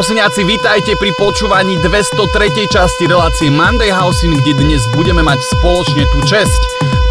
Hauseniaci, vítajte pri počúvaní 203. časti relácie Monday Housing, kde dnes budeme mať spoločne tú česť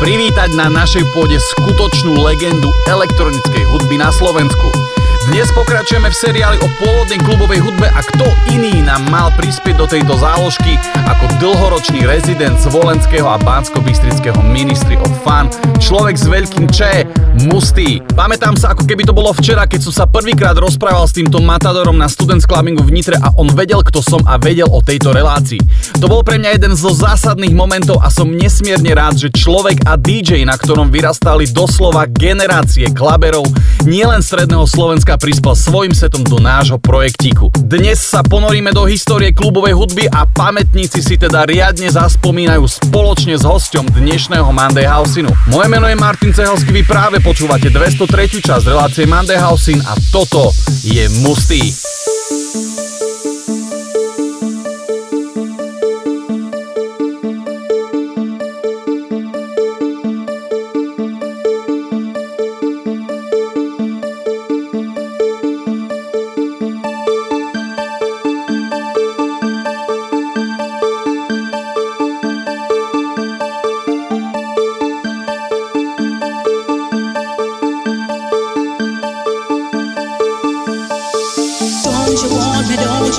privítať na našej pôde skutočnú legendu elektronickej hudby na Slovensku. Dnes pokračujeme v seriáli o pôvodnej klubovej hudbe a kto iný nám mal prispieť do tejto záložky ako dlhoročný rezident Volenského a bansko bystrického Ministry of Fun, človek s veľkým Č, Musty. Pamätám sa, ako keby to bolo včera, keď som sa prvýkrát rozprával s týmto matadorom na Students Clubbingu v Nitre a on vedel, kto som a vedel o tejto relácii. To bol pre mňa jeden zo zásadných momentov a som nesmierne rád, že človek a DJ, na ktorom vyrastali doslova generácie klaberov, nielen stredného Slovenska prispel svojim setom do nášho projektíku. Dnes sa ponoríme do histórie klubovej hudby a pamätníci si teda riadne zaspomínajú spoločne s hosťom dnešného Monday Housinu. Moje meno je Martin Cehelsky, vy práve počúvate 203. časť relácie Monday Housin a toto je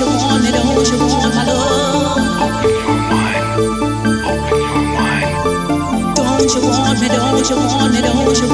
don't you want me, don't you want me, don't you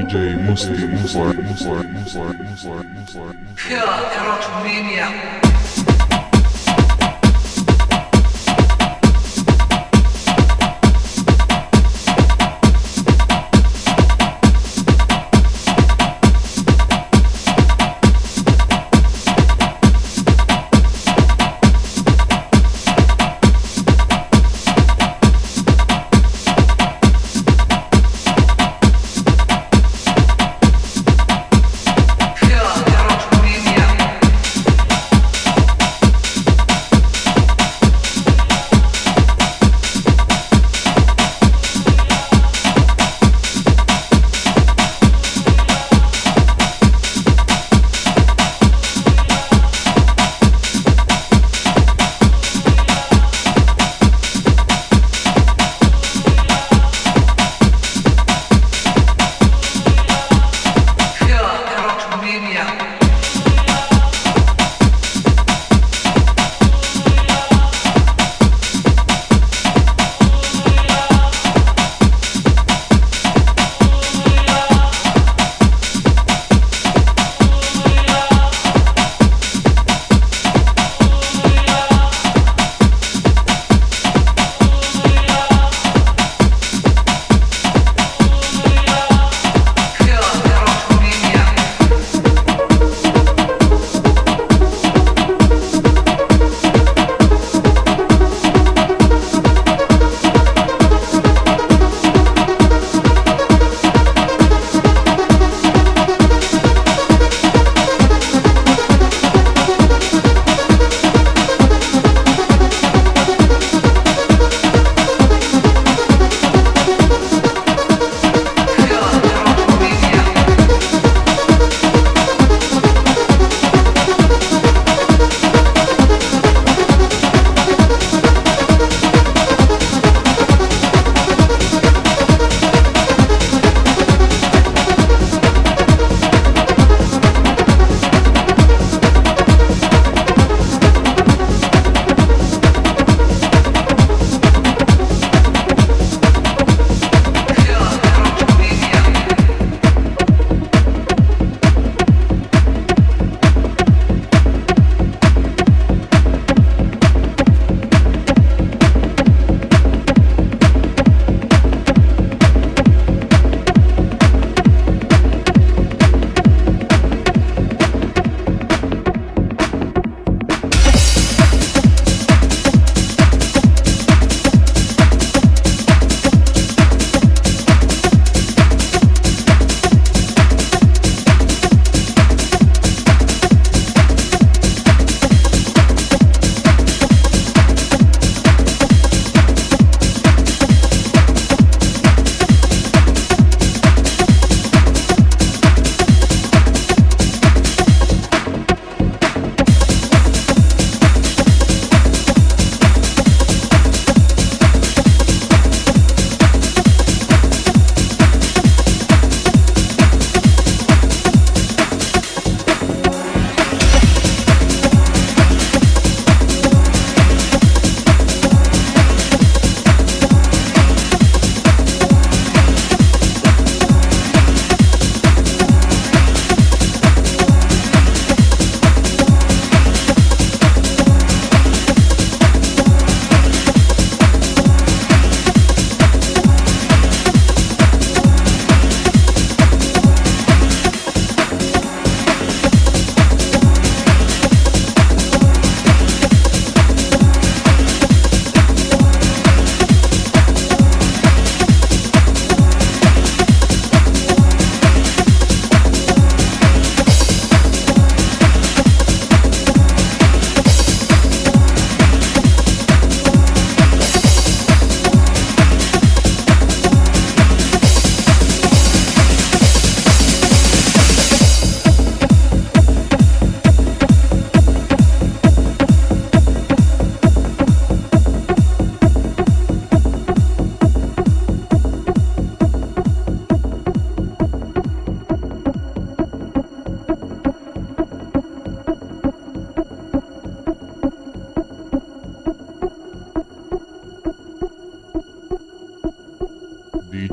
DJ Musty Muslar Muslar Muslar Muslar Muslar Muslar Muslar Muslar Muslar Muslar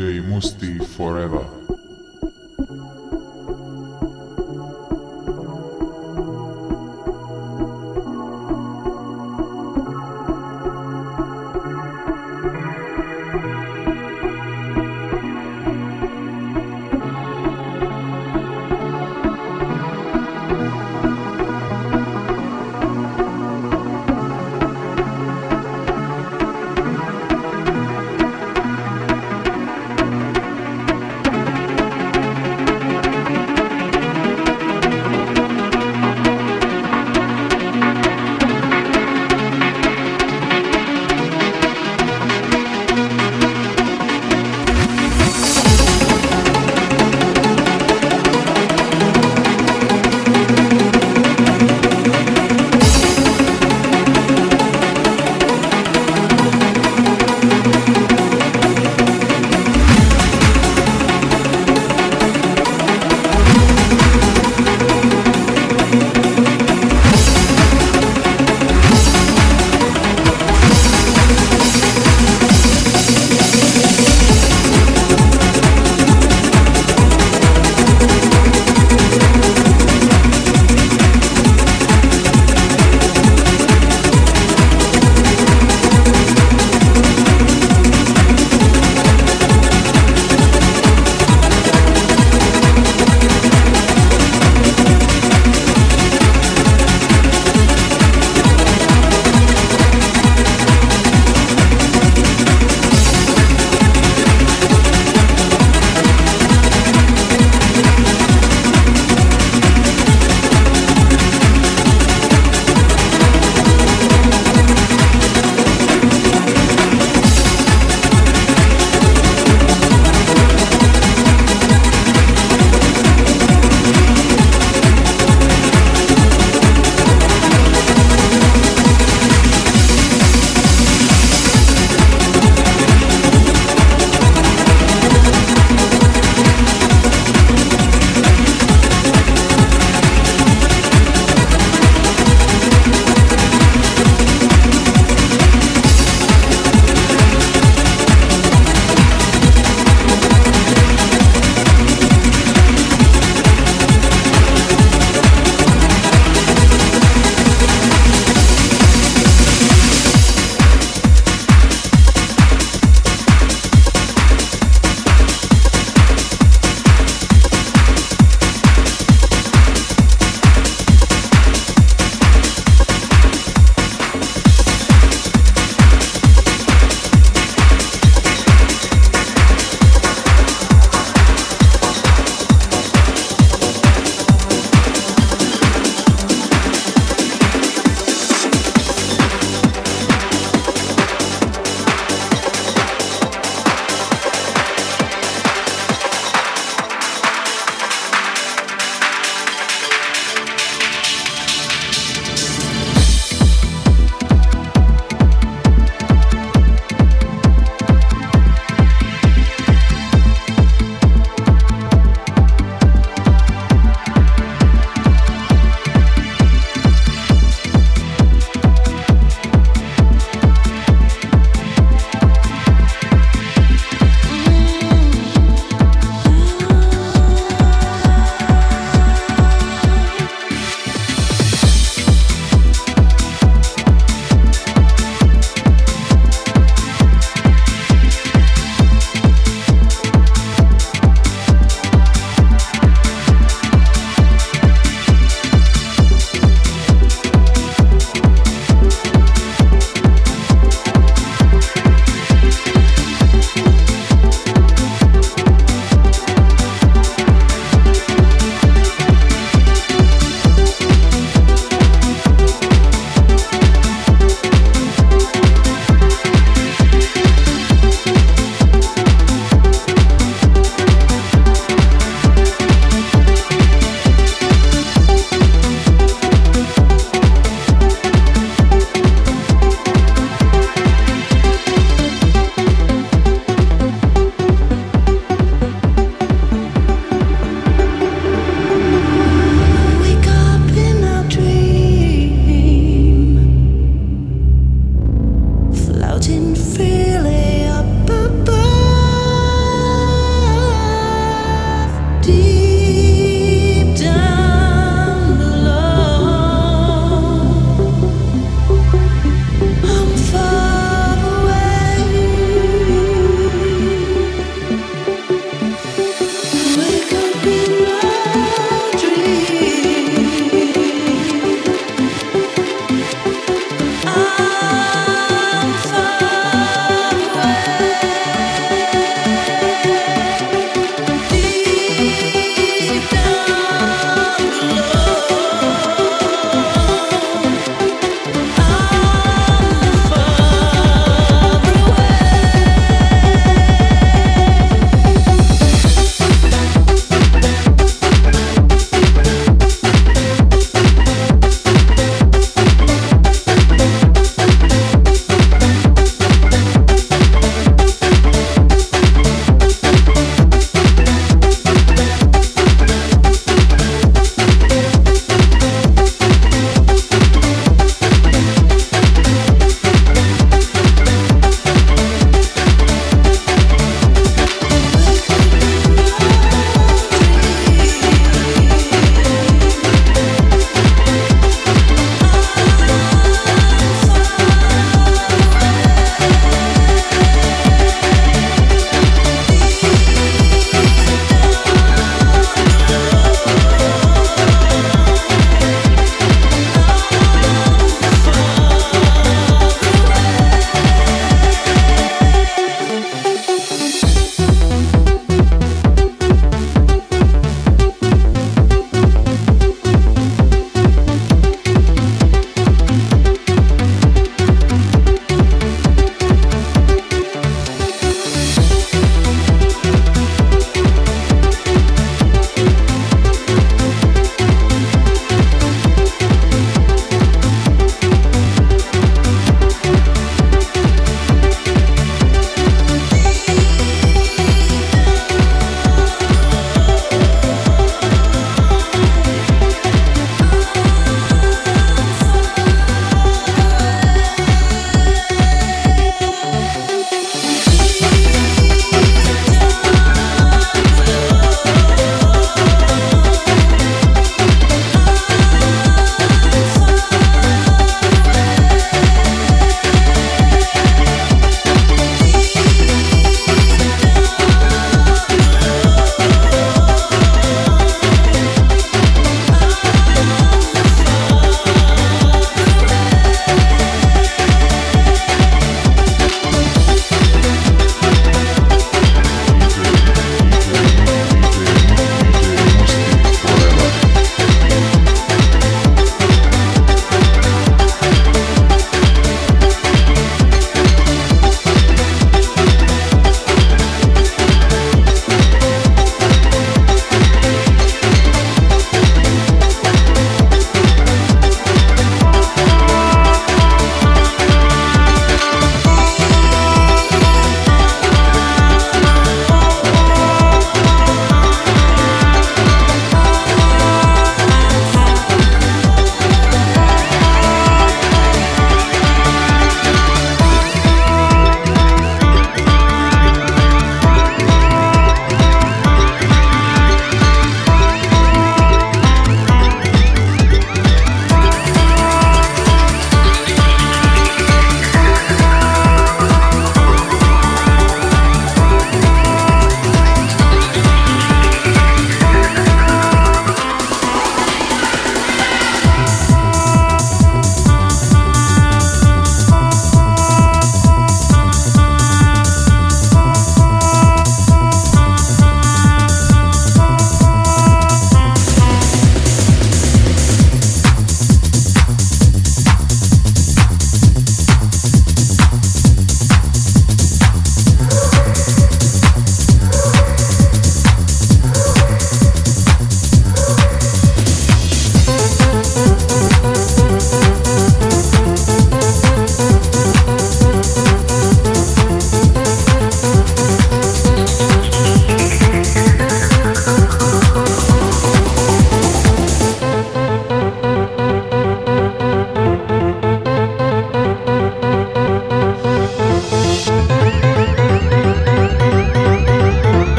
DJ Musti forever.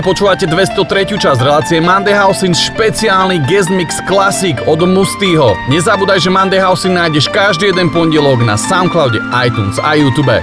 Práve počúvate 203. časť relácie Monday Housing špeciálny guest mix Classic od Mustýho. Nezabúdaj, že Monday Housing nájdeš každý jeden pondelok na Soundcloude, iTunes a YouTube.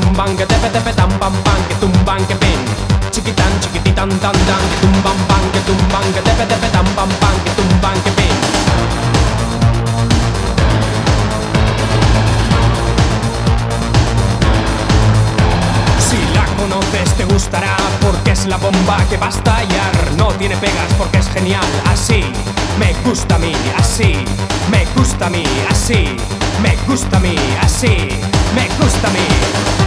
tumban, que tepe tepe tan pan pan, que tumban, que pin. Chiquitán, chiquititán, tan tan, que tumban pan, que tumban, que tepe tepe tan pan pan, que tumban, que pin. Si la conoces te gustará porque es la bomba que va a estallar. No tiene pegas porque es genial, así me gusta a mí, así me gusta a mí, así me gusta a mí, así me gusta a mí.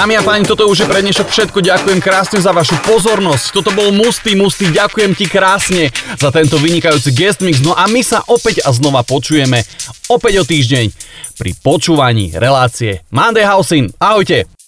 Dámy a páni, toto už je pre dnešok všetko. Ďakujem krásne za vašu pozornosť. Toto bol Musty, Musty, ďakujem ti krásne za tento vynikajúci guest mix. No a my sa opäť a znova počujeme opäť o týždeň pri počúvaní relácie Monday Housing. Ahojte!